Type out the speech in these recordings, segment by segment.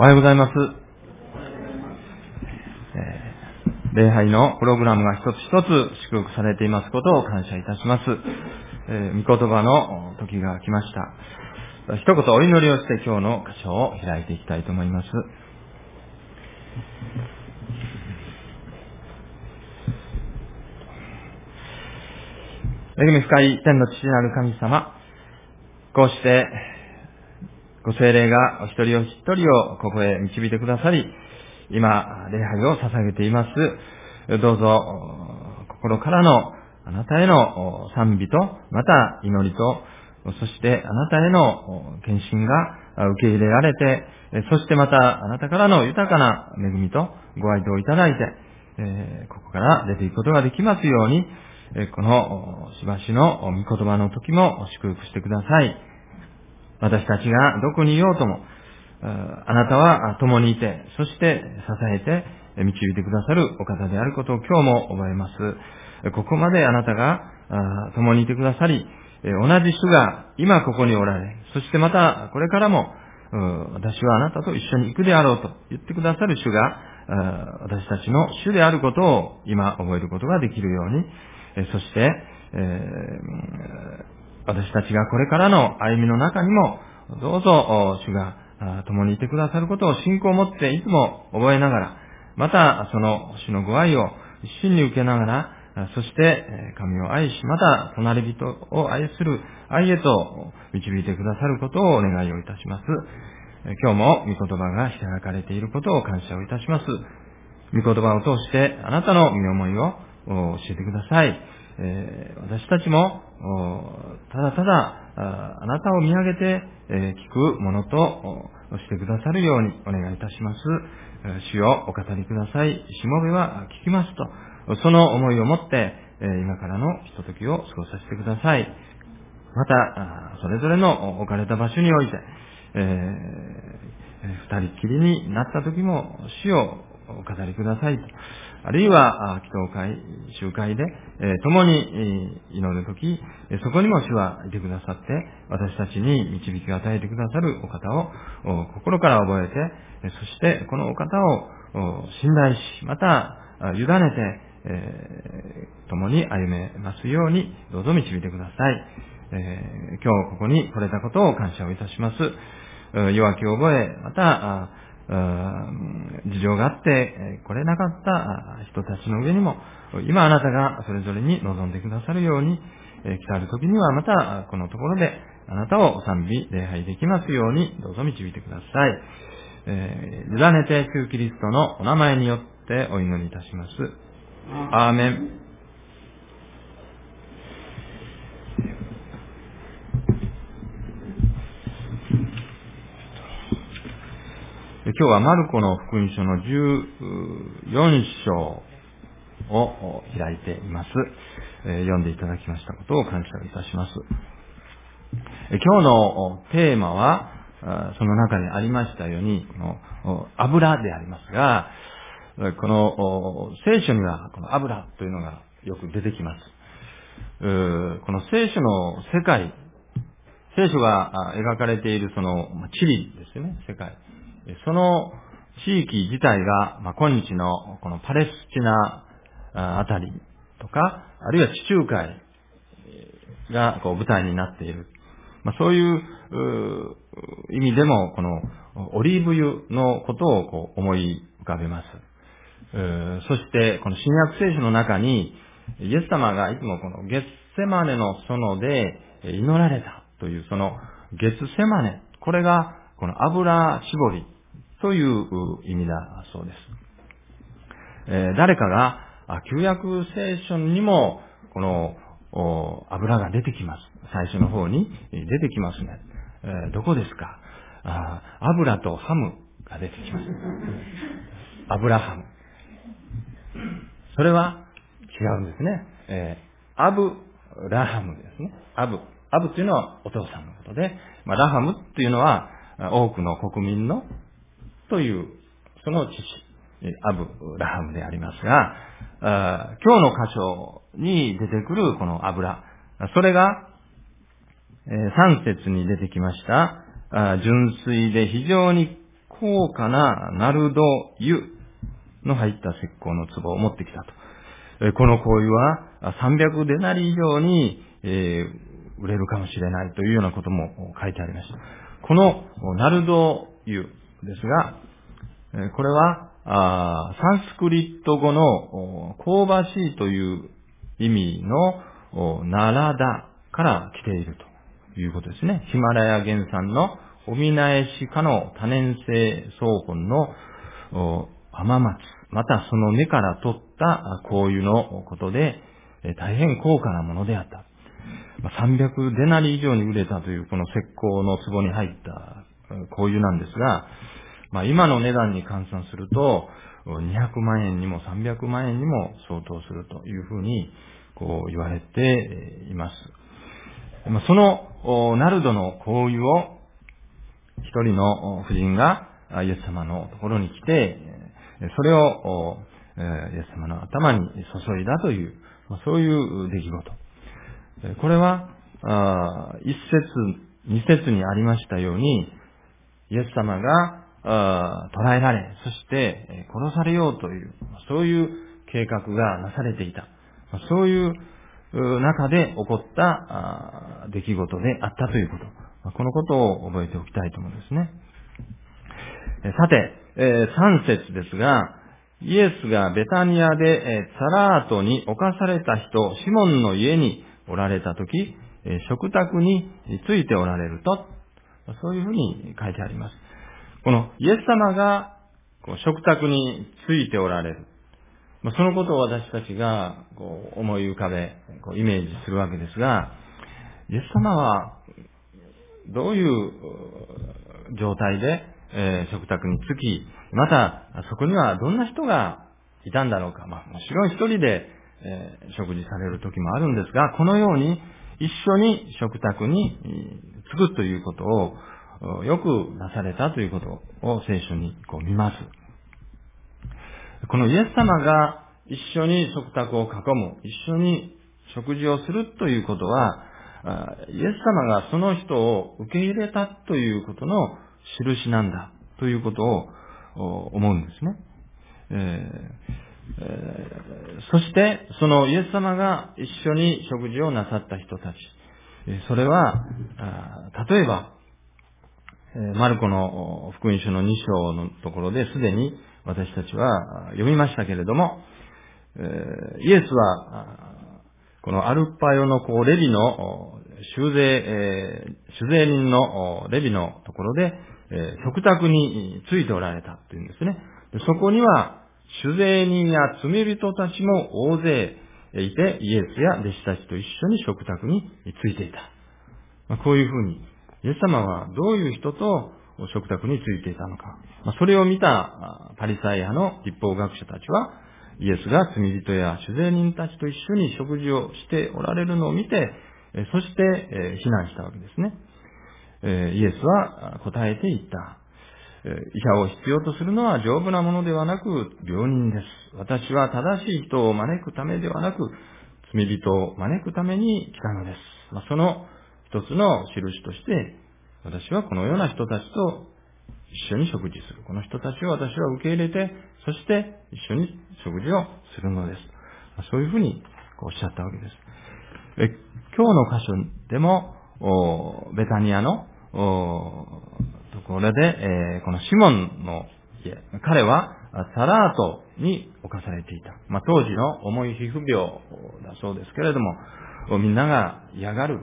おはようございます。えー、礼拝のプログラムが一つ一つ祝福されていますことを感謝いたします。えー、御言葉の時が来ました。一言お祈りをして今日の箇所を開いていきたいと思います。恵み深い天の父なる神様、こうしてご精霊がお一人お一人をここへ導いてくださり、今、礼拝を捧げています。どうぞ、心からのあなたへの賛美と、また祈りと、そしてあなたへの献身が受け入れられて、そしてまたあなたからの豊かな恵みとご愛祷いただいて、ここから出ていくことができますように、このしばしの御言葉の時も祝福してください。私たちがどこにいようとも、あなたは共にいて、そして支えて導いてくださるお方であることを今日も覚えます。ここまであなたが共にいてくださり、同じ主が今ここにおられ、そしてまたこれからも私はあなたと一緒に行くであろうと言ってくださる主が私たちの主であることを今覚えることができるように、そして、私たちがこれからの歩みの中にも、どうぞ主が共にいてくださることを信仰を持っていつも覚えながら、またその主のご愛を一心に受けながら、そして神を愛し、また隣人を愛する愛へと導いてくださることをお願いをいたします。今日も御言葉が開かれていることを感謝をいたします。御言葉を通してあなたの身思いを教えてください。えー、私たちも、ただただ、あなたを見上げて、えー、聞くものとしてくださるようにお願いいたします。主をお語りください。しもべは聞きますと、その思いを持って、え、今からのひとときを過ごさせてください。また、それぞれの置かれた場所において、えー、二人きりになった時も死をお語りください。あるいは、祈祷会、集会で、共に祈るとき、そこにも主はいてくださって、私たちに導きを与えてくださるお方を心から覚えて、そしてこのお方を信頼し、また、委ねて、共に歩めますように、どうぞ導いてください。今日ここに来れたことを感謝をいたします。弱気を覚え、また、事情があって来れなかった人たちの上にも、今あなたがそれぞれに望んでくださるように、来たる時にはまたこのところであなたを賛美、礼拝できますようにどうぞ導いてください。えー、委ねて旧キリストのお名前によってお祈りいたします。アーメン。今日はマルコの福音書の14章を開いています。読んでいただきましたことを感謝いたします。今日のテーマは、その中にありましたように、油でありますが、この聖書にはこの油というのがよく出てきます。この聖書の世界、聖書が描かれているその地理ですよね、世界。その地域自体が、まあ、今日のこのパレスチナあたりとか、あるいは地中海がこう舞台になっている。まあ、そういう意味でも、このオリーブ油のことをこう思い浮かべます。そして、この新約聖書の中に、イエス様がいつもこのゲッセマネの園で祈られたという、そのゲッセマネ、これがこの油絞りという意味だそうです。え、誰かが、旧約聖書にも、この、油が出てきます。最初の方に出てきますね。え、どこですか？あ油とハムが出てきます。アブラハム。それは違うんですね。え、アブラハムですね。アブ。アブっていうのはお父さんのことで、まあ、ラハムっていうのは多くの国民のという、その父、アブラハムでありますが、今日の箇所に出てくるこの油、それが、3節に出てきました、純粋で非常に高価なナルド油の入った石膏の壺を持ってきたと。この香油は300デナリ以上に、売れるかもしれないというようなことも書いてありました。このナルド油ですが、これはサンスクリット語の香ばしいという意味のナラダから来ているということですね。ヒマラヤ原産のオミナエシ科の多年生草本の甘松、またその根から取った香油のことで、大変高価なものであった。300デナリ以上に売れたというこの石膏の壺に入った香油なんですが、まあ、今の値段に換算すると、200万円にも300万円にも相当するというふうに、こう言われています。そのナルドの香油を一人の夫人がイエス様のところに来て、それをイエス様の頭に注いだという、そういう出来事。これは、一節、二節にありましたように、イエス様が捕らえられ、そして殺されようという、そういう計画がなされていた。そういう中で起こった出来事であったということ。このことを覚えておきたいと思うんですね。さて、3節ですが、イエスがベタニアでサラートに侵された人、シモンの家におられたとき、食卓についておられると、そういうふうに書いてあります。このイエス様が食卓についておられる。そのことを私たちがこう思い浮かべ、こうイメージするわけですが、イエス様はどういう状態で、え、食卓につき、またそこにはどんな人がいたんだろうか。まあ、もちろん一人で、え、食事される時もあるんですが、このように一緒に食卓に着くということをよくなされたということを聖書にこう見ます。このイエス様が一緒に食卓を囲む、一緒に食事をするということは、イエス様がその人を受け入れたということの印なんだということを思うんですね。そして、そのイエス様が一緒に食事をなさった人たち、それは、例えば、マルコの福音書の2章のところですでに私たちは読みましたけれども、イエスは、このアルパヨのこうレビの修税、修税人のレビのところで、食卓についておられたというんですね。そこには、酒税人や罪人たちも大勢いて、イエスや弟子たちと一緒に食卓についていた。こういうふうにイエス様はどういう人と食卓についていたのか。それを見たパリサイ派の立法学者たちは、イエスが罪人や主税人たちと一緒に食事をしておられるのを見て、そして非難したわけですね。イエスは答えていった。医者を必要とするのは丈夫なものではなく病人です。私は正しい人を招くためではなく罪人を招くために来たのです。まその一つの印として、私はこのような人たちと一緒に食事する。この人たちを私は受け入れて、そして一緒に食事をするのです。まそういうふうにおっしゃったわけです。え今日の箇所でも、ベタニアのところで、えー、このシモンの家、彼はサラートに侵されていた。まあ、当時の重い皮膚病だそうですけれども、みんなが嫌がる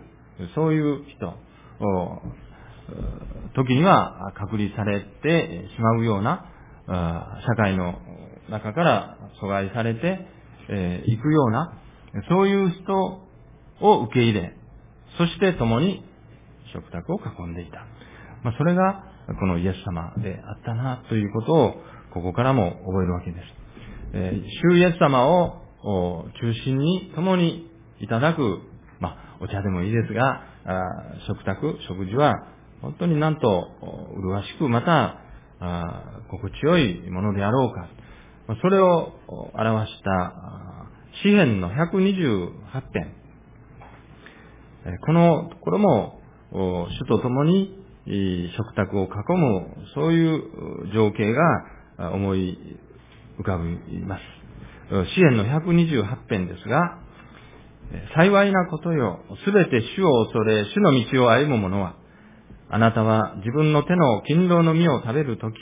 そういう人、時には隔離されてしまうような、社会の中から阻害されていくような、そういう人を受け入れ、そして共に食卓を囲んでいた。まあ、それがこのイエス様であったなということをここからも覚えるわけです。えー、主イエス様を中心に共にいただくまお茶でもいいですが、食卓、食事は本当になんと麗しく、またあ心地よいものであろうか。それを表した詩篇の128編。このところも主と共に食卓を囲む、そういう情景が思い浮かびます。支援の128編ですが、幸いなことよ、すべて主を恐れ、主の道を歩む者は、あなたは自分の手の勤労の実を食べるとき、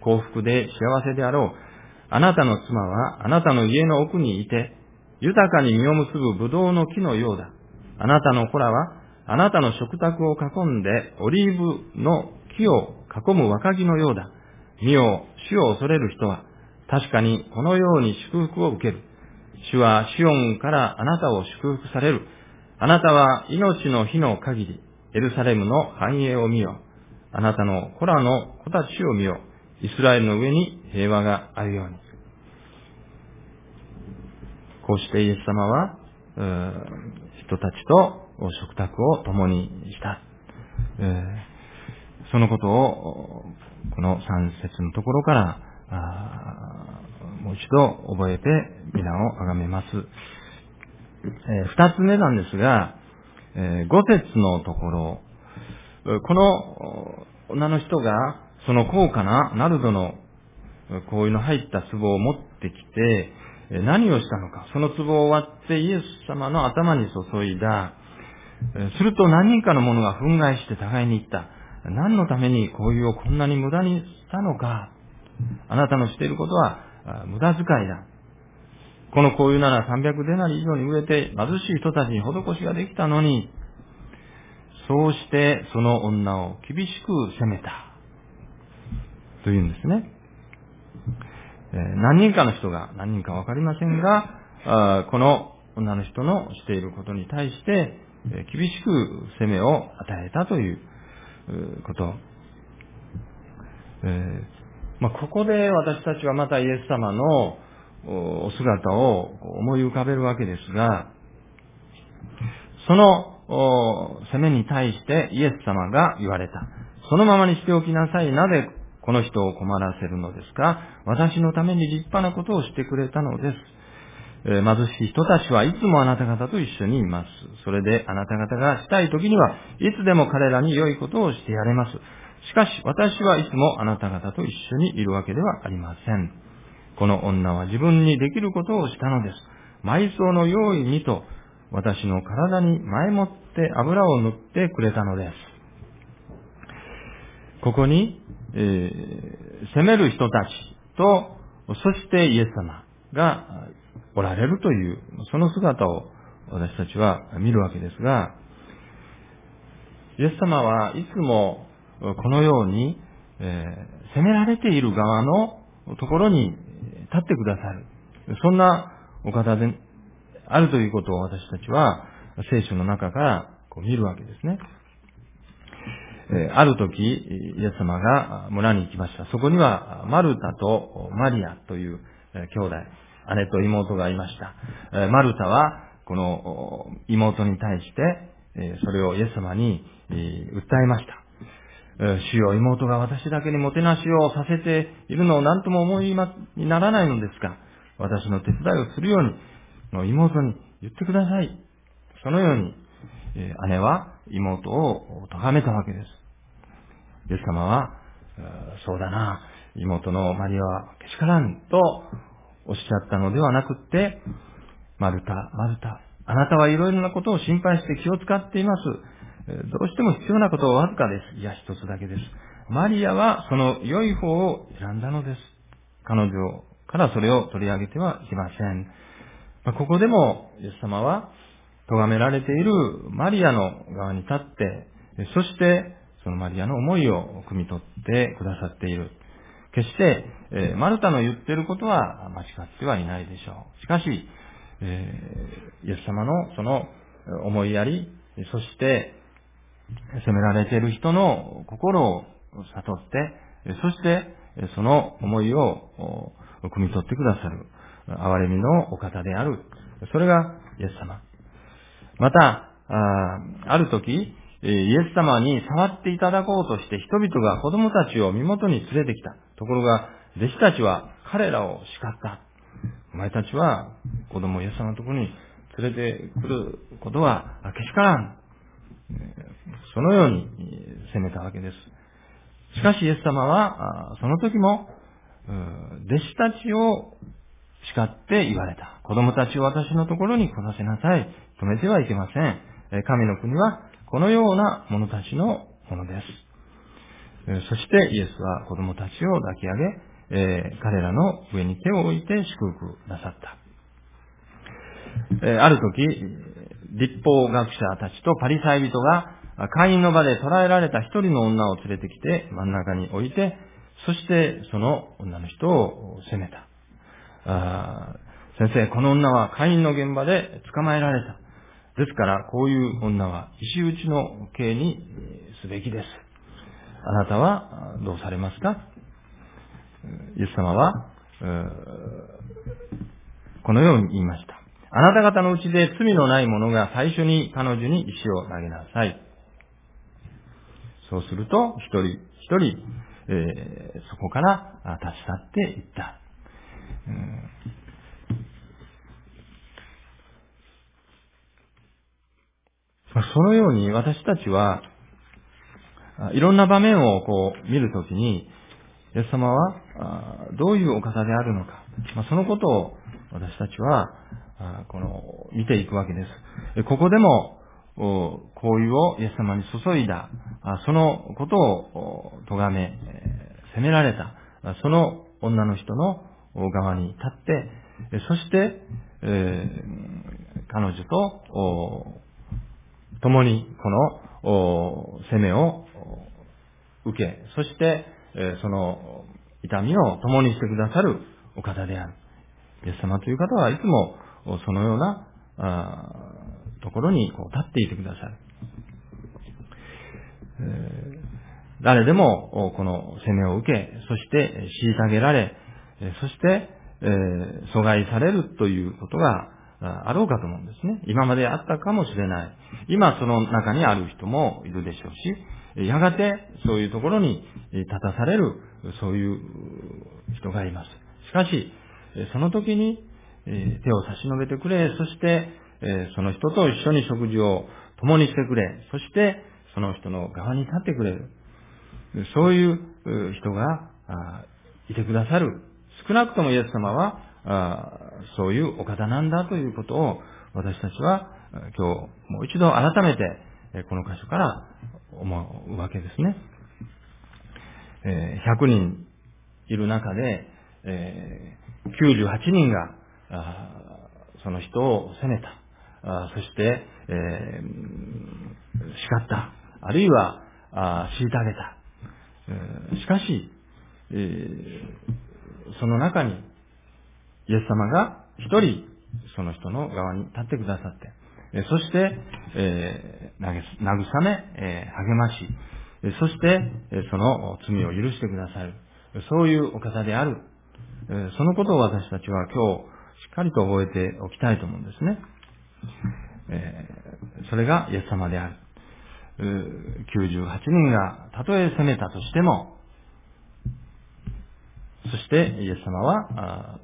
幸福で幸せであろう。あなたの妻はあなたの家の奥にいて、豊かに実を結ぶ葡萄の木のようだ。あなたの子らは、あなたの食卓を囲んで、オリーブの木を囲む若木のようだ。身を、主を恐れる人は、確かにこのように祝福を受ける。主はシオンからあなたを祝福される。あなたは命の日の限り、エルサレムの繁栄を見よ。あなたの子らの子たちを見よ。イスラエルの上に平和があるように。こうしてイエス様は、人たちと食卓を共にしたえ。そのことを、この三節のところから、もう一度覚えて皆をあがめます。二つ目なんですが、五節のところ、この女の人がその高価なナルドの香油の入った壺を持ってきて、何をしたのか。その壺を割ってイエス様の頭に注いだ。すると何人かの者が憤慨して互いに言った。何のために香油をこんなに無駄にしたのか。あなたのしていることは無駄遣いだ。この香油なら300デナリ以上に植えて貧しい人たちに施しができたのに、そうしてその女を厳しく責めた。というんですね。何人かの人が、何人かわかりませんが、この女の人のしていることに対して、厳しく責めを与えたということ。えまあ、ここで私たちはまたイエス様のお姿を思い浮かべるわけですが、その責めに対してイエス様が言われた。そのままにしておきなさい。なぜこの人を困らせるのですか？私のために立派なことをしてくれたのです。え、貧しい人たちはいつもあなた方と一緒にいます。それであなた方がしたい時にはいつでも彼らに良いことをしてやれます。しかし私はいつもあなた方と一緒にいるわけではありません。この女は自分にできることをしたのです。埋葬の用意にと私の体に前もって油を塗ってくれたのです。ここにえー、責める人たちと、そしてイエス様がおられるという、その姿を私たちは見るわけですが、イエス様はいつもこのように、えー、責められている側のところに立ってくださる。そんなお方であるということを私たちは聖書の中からこう見るわけですね。えある時、イエス様が村に行きました。そこには、マルタとマリアという兄弟、姉と妹がいました。マルタは、この妹に対して、それをイエス様に訴えました。主よ、妹が私だけにもてなしをさせているのを何とも思いにならないのですか私の手伝いをするように、妹に言ってください。そのように、姉は妹を咎めたわけです。イエス様は、そうだな、妹のマリアはけしからんとおっしゃったのではなくって、マルタ、マルタ、あなたはいろいろなことを心配して気を使っています。どうしても必要なことはわずかです。いや、一つだけです。マリアはその良い方を選んだのです。彼女からそれを取り上げてはいけません。まここでも、イエス様は、咎められているマリアの側に立って、そしてそのマリアの思いを汲み取ってくださっている。決して、えマルタの言ってることは間違ってはいないでしょう。しかし、えー、イエス様のその思いやり、そして責められている人の心を悟って、そしてその思いを汲み取ってくださる、憐れみのお方である。それがイエス様。また、あある時、イエス様に触っていただこうとして人々が子供たちを身元に連れてきた。ところが、弟子たちは彼らを叱った。お前たちは子供をイエス様のところに連れてくることはけしからん。そのように責めたわけです。しかしイエス様は、その時も、弟子たちを叱って言われた。子供たちを私のところに来させなさい。止めてはいけません。神の国はこのような者たちのものです。そしてイエスは子供たちを抱き上げえ、彼らの上に手を置いて祝福なさった。えある時、立法学者たちとパリサイ人が会員の場で捕らえられた一人の女を連れてきて真ん中に置いて、そしてその女の人を責めた。あ先生、この女は会員の現場で捕まえられた。ですから、こういう女は石打ちの刑にすべきです。あなたはどうされますか？イエス様は、このように言いました。あなた方のうちで罪のない者が最初に彼女に石を投げなさい。そうすると、一人一人、えー、そこから立ち去っていった。うんそのように私たちは、いろんな場面をこう見るときに、イエス様はどういうお方であるのか、まそのことを私たちはこの見ていくわけです。ここでも、行為をイエス様に注いだ、そのことを咎め、責められた、その女の人の側に立って、そしてえ、彼女と共にこの責めを受け、そして、その痛みを共にしてくださるお方である。イエス様という方はいつもそのようなところに立っていてくださる。誰でもこの責めを受け、そして虐げられ、そしてえ、阻害されるということがあろうかと思うんですね。今まであったかもしれない。今その中にある人もいるでしょうし、やがてそういうところに立たされる、そういう人がいます。しかし、その時に手を差し伸べてくれ、そしてその人と一緒に食事を共にしてくれ、そしてその人の側に立ってくれる。そういう人がいてくださる。少なくともイエス様はそういうお方なんだということを私たちは今日もう一度改めてこの箇所から思うわけですね。100人いる中で98人がその人を責めた。そして、え叱った。あるいは、虐げた。しかし、その中にイエス様が一人、その人の側に立ってくださって、そして、えー、慰め、えー、励まし、そして、その罪を許してくださる。そういうお方である。そのことを私たちは今日、しっかりと覚えておきたいと思うんですね。えー、それがイエス様である。98人がたとえ責めたとしても、そしてイエス様は、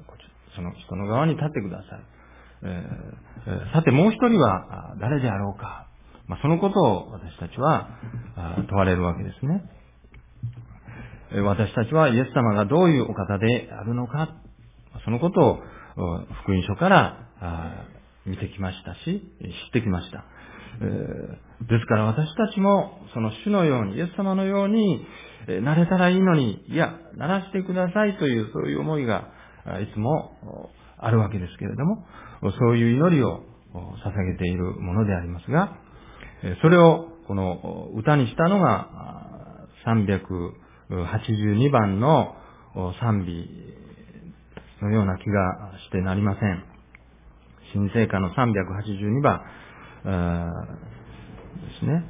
その人の側に立ってください。えー、さてもう一人は誰であろうか。まあ、そのことを私たちは問われるわけですね。私たちはイエス様がどういうお方であるのか、そのことを福音書から見てきましたし、知ってきました。ですから私たちもその主のように、イエス様のようになれたらいいのに、いや、ならしてくださいというそういう思いがいつもあるわけですけれども、そういう祈りを捧げているものでありますが、それをこの歌にしたのが382番の賛美のような気がしてなりません。新聖歌の382番ですね。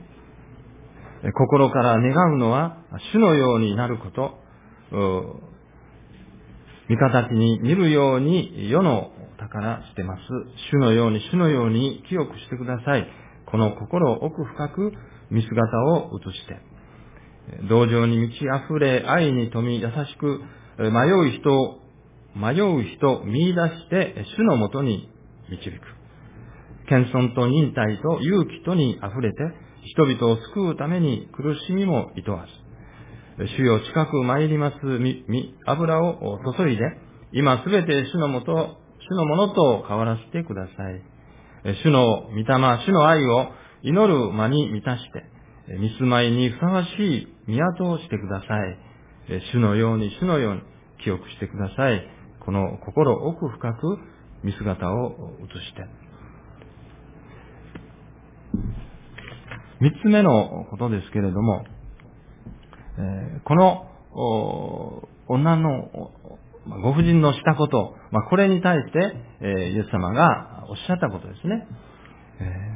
心から願うのは主のようになること、味方に見るように世の宝してます。主のように主のように清くしてください。この心を奥深く見姿を映して、同情に満ち溢れ、愛に富み、優しく、迷う人、迷う人、見出して、主のもとに導く。謙遜と忍耐と勇気とに溢れて、人々を救うために苦しみも厭わず、主よ近く参りますみ、油を注いで、今すべて主のもと、主のものと変わらせてください。主の御霊、主の愛を祈る間に満たして、見住まいにふさわしい都をしてください。主のように、主のように記憶してください。この心奥深く見姿を映して。三つ目のことですけれども、この女のご婦人のしたこと、まあ、これに対して、えイエス様がおっしゃったことですね。え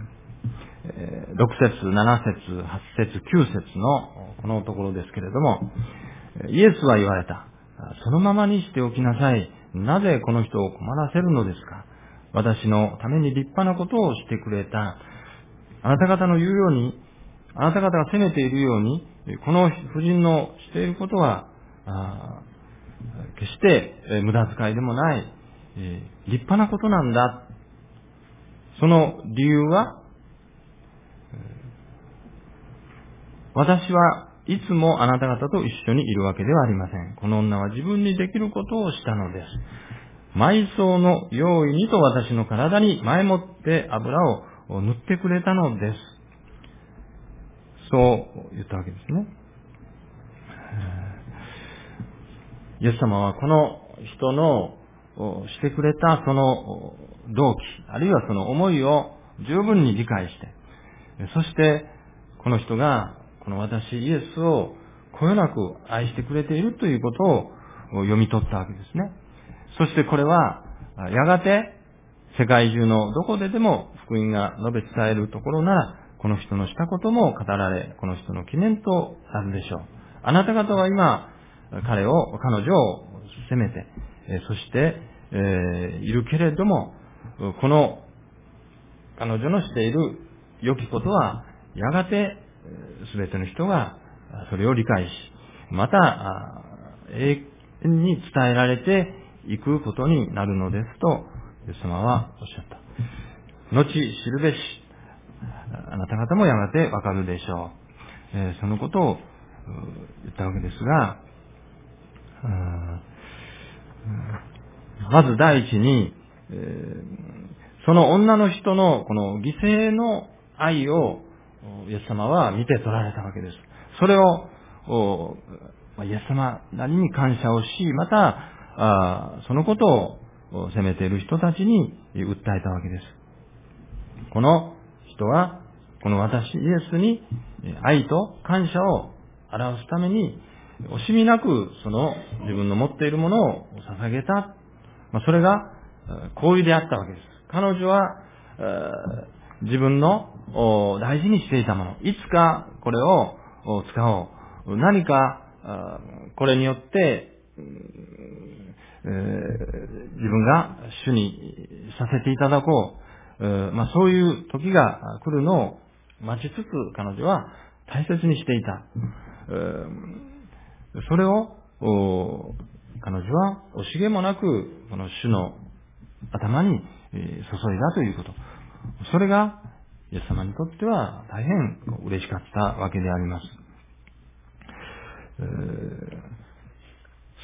6節、7節、8節、9節のこのところですけれども、イエスは言われた。そのままにしておきなさい。なぜこの人を困らせるのですか私のために立派なことをしてくれた。あなた方の言うように、あなた方が責めているように、この婦人のしていることは、決して無駄遣いでもない、立派なことなんだ。その理由は、私はいつもあなた方と一緒にいるわけではありません。この女は自分にできることをしたのです。埋葬の用意にと私の体に前もって油を塗ってくれたのです。そう言ったわけですね。イエス様はこの人のしてくれたその動機、あるいはその思いを十分に理解して、そしてこの人がこの私イエスをこよなく愛してくれているということを読み取ったわけですね。そしてこれは、やがて世界中のどこででも福音が述べ伝えるところなら、この人のしたことも語られ、この人の記念となるでしょう。あなた方は今、彼を、彼女を責めて、そして、えー、いるけれども、この彼女のしている良きことは、やがてすべての人がそれを理解し、また、永遠に伝えられていくことになるのですと、イエス様はおっしゃった。後知るべし、あなた方もやがてわかるでしょう。えそのことを言ったわけですが、まず第一に、その女の人のこの犠牲の愛をイエス様は見て取られたわけです。それを、イエス様なりに感謝をし、また、そのことを責めている人たちに訴えたわけです。この人は、この私、イエスに愛と感謝を表すために、惜しみなくその自分の持っているものを捧げた。まそれが行為であったわけです。彼女は、自分の大事にしていたもの、いつかこれを使おう。何か、これによって、自分が主にさせていただこう。まあ、そういう時が来るのを待ちつつ彼女は大切にしていた。それを彼女は惜しげもなくこの主の頭に注いだということ。それがイエス様にとっては大変嬉しかったわけであります。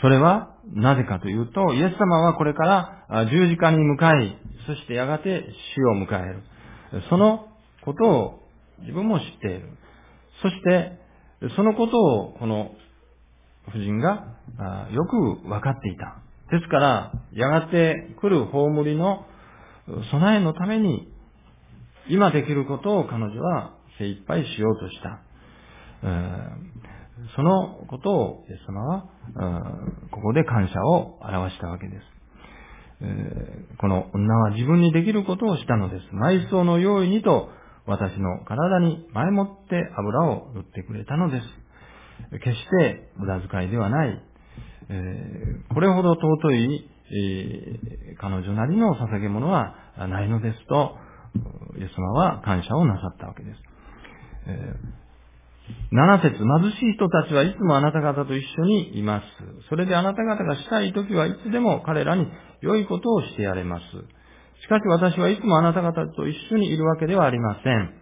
それはなぜかというと、イエス様はこれから十字架に向かい、そしてやがて死を迎える。そのことを自分も知っている。そして、そのことをこの夫人がよく分かっていた。ですから、やがて来る葬りの備えのために今できることを彼女は精一杯しようとした。そのことをイエス様は、ここで感謝を表したわけです。この女は自分にできることをしたのです。埋葬の用意にと私の体に前もって油を塗ってくれたのです。決して無駄遣いではないえ。これほど尊いえ彼女なりの捧げ物はないのですと、イエス様は感謝をなさったわけです。えー、7節貧しい人たちはいつもあなた方と一緒にいます。それであなた方がしたい時はいつでも彼らに良いことをしてやれます。しかし私はいつもあなた方と一緒にいるわけではありません。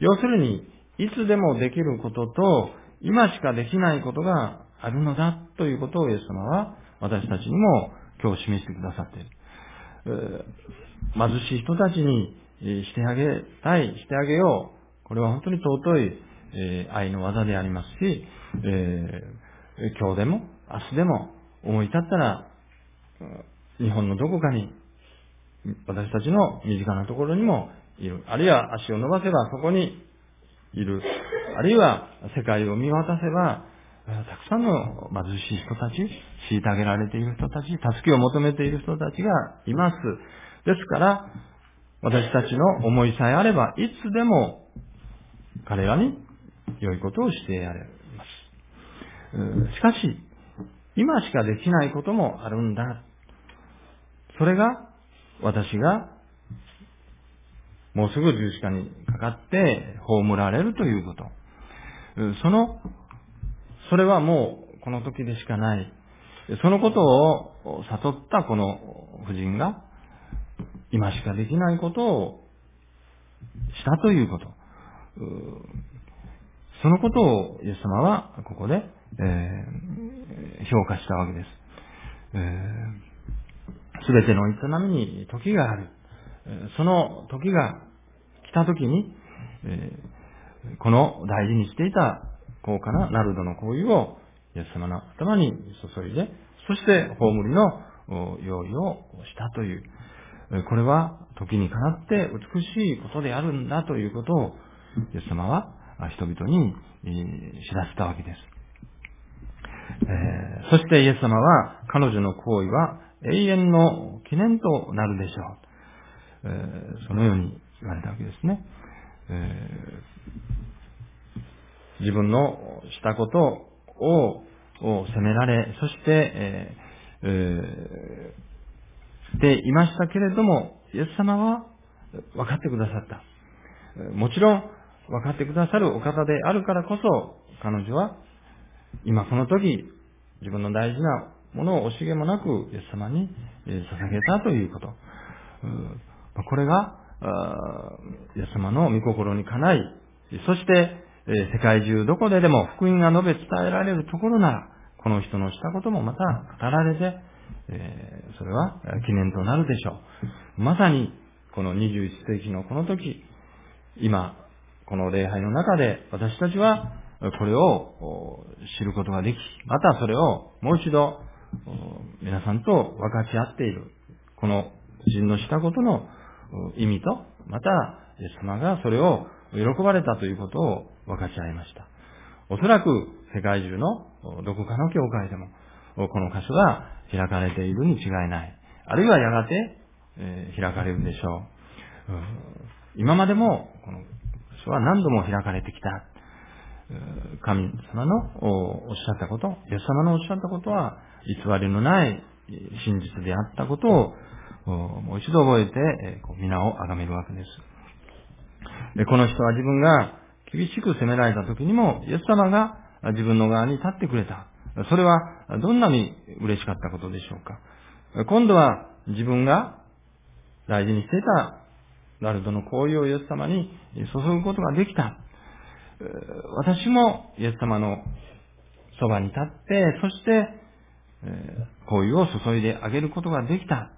要するに、いつでもできることと、今しかできないことがあるのだということをイエス様は私たちにも今日示してくださっている。貧しい人たちにしてあげたい、してあげよう。これは本当に尊い愛の技でありますし、え、今日でも明日でも思い立ったら、日本のどこかに私たちの身近なところにもいる。あるいは足を伸ばせばそこにいる。あるいは世界を見渡せば、たくさんの貧しい人たち、虐げられている人たち、助けを求めている人たちがいます。ですから、私たちの思いさえあれば、いつでも彼らに良いことをしてやれます。しかし、今しかできないこともあるんだ。それが、私が、もうすぐ十字架にかかって葬られるということ。その、それはもうこの時でしかない。そのことを悟ったこの夫人が、今しかできないことをしたということ。そのことをイエス様はここで、えー、評価したわけです。す、べ、ての営みに時がある。その時が来た時に、この大事にしていた高価なナルドの行為をイエス様の頭に注いで、そして葬りの用意をしたという、これは時にかなって美しいことであるんだということを、イエス様は人々に知らせたわけです。えー、そしてイエス様は彼女の行為は永遠の記念となるでしょう。そのように言われたわけですね。自分のしたことを責められ、そして、えーでいましたけれども、イエス様は分かってくださった。もちろん、分かってくださるお方であるからこそ、彼女は、今この時、自分の大事なものを惜しげもなく、イエス様に捧げたということ。これが、イエス様の御心にかない、そして、世界中どこででも福音が述べ伝えられるところなら、この人のしたこともまた語られて、えそれは記念となるでしょう。まさに、この21世紀のこの時、今、この礼拝の中で私たちはこれを知ることができ、またそれをもう一度皆さんと分かち合っている。この人のしたことの意味と、また、イエス様がそれを喜ばれたということを分かち合いました。おそらく世界中のどこかの教会でも、この箇所が開かれているに違いない。あるいはやがて、え開かれるでしょう。今までも、この箇所は何度も開かれてきた。神様のおっしゃったこと、イエス様のおっしゃったことは、偽りのない真実であったことを、もう一度覚えて、皆を崇めるわけです。でこの人は自分が厳しく責められた時にも、イエス様が自分の側に立ってくれた。それはどんなに嬉しかったことでしょうか。今度は自分が大事にしていたワルドの行為をイエス様に注ぐことができた。私もイエス様のそばに立って、そして、行為を注いであげることができた。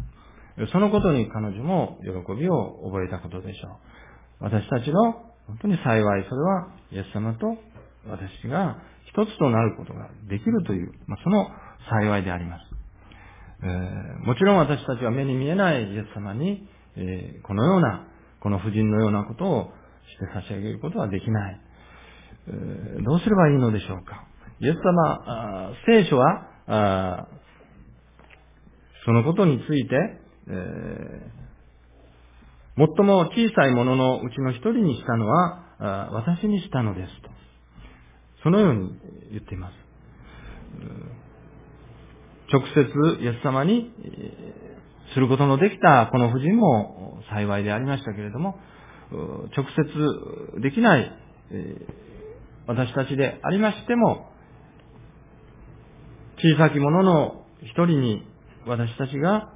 そのことに彼女も喜びを覚えたことでしょう。私たちの本当に幸い、それはイエス様と私が一つとなることができるという、まあ、その幸いであります。えー、もちろん私たちは目に見えないイエス様に、えー、このような、この婦人のようなことをして差し上げることはできない。えー、どうすればいいのでしょうか。イエス様、聖書は、そのことについて、え、最も小さいもののうちの一人にしたのは、私にしたのですと。そのように言っています。直接イエス様にすることのできたこの夫人も幸いでありましたけれども、直接できない私たちでありましても、小さき者の一人に私たちが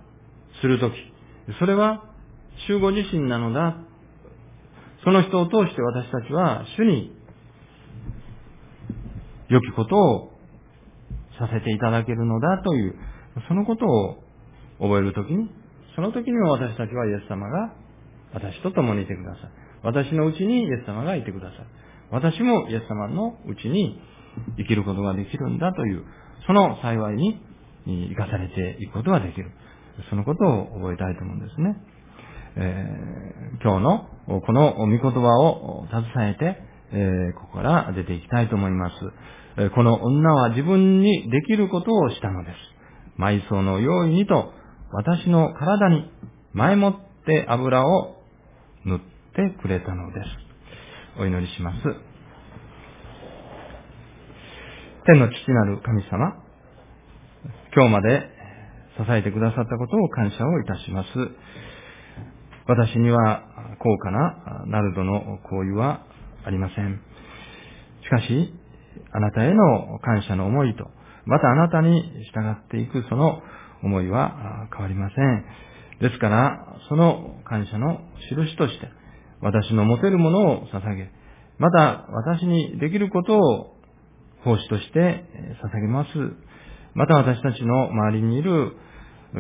するとき、それは主ご自身なのだ。その人を通して私たちは主に良きことをさせていただけるのだという、そのことを覚えるときに、その時にも私たちはイエス様が私と共にいてください。私のうちにイエス様がいてください。私もイエス様のうちに生きることができるんだという、その幸いに生かされていくことができる。そのことを覚えたいと思うんですね。えー、今日のこの御言葉を携えて、えー、ここから出ていきたいと思います。え、この女は自分にできることをしたのです。埋葬の用意にと私の体に前もって油を塗ってくれたのです。お祈りします。天の父なる神様、今日まで支えてくださったことを感謝をいたします。私には高価なナルドの行為はありません。しかし、あなたへの感謝の思いと、またあなたに従っていくその思いは変わりません。ですから、その感謝の印として、私の持てるものを捧げ、また私にできることを奉仕として捧げます。また私たちの周りにいる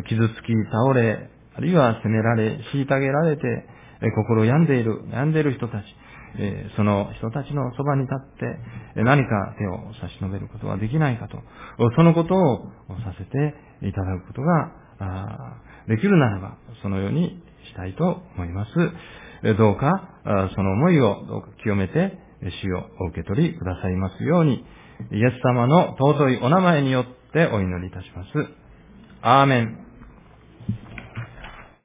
傷つき、倒れ、あるいは責められ、虐げられて、心病んでいる、病んでいる人たち、その人たちのそばに立って、何か手を差し伸べることはできないかと、そのことをさせていただくことができるならば、そのようにしたいと思います。どうか、その思いをどうか清めて、死をお受け取りくださいますように、イエス様の尊いお名前によってお祈りいたします。アーメン。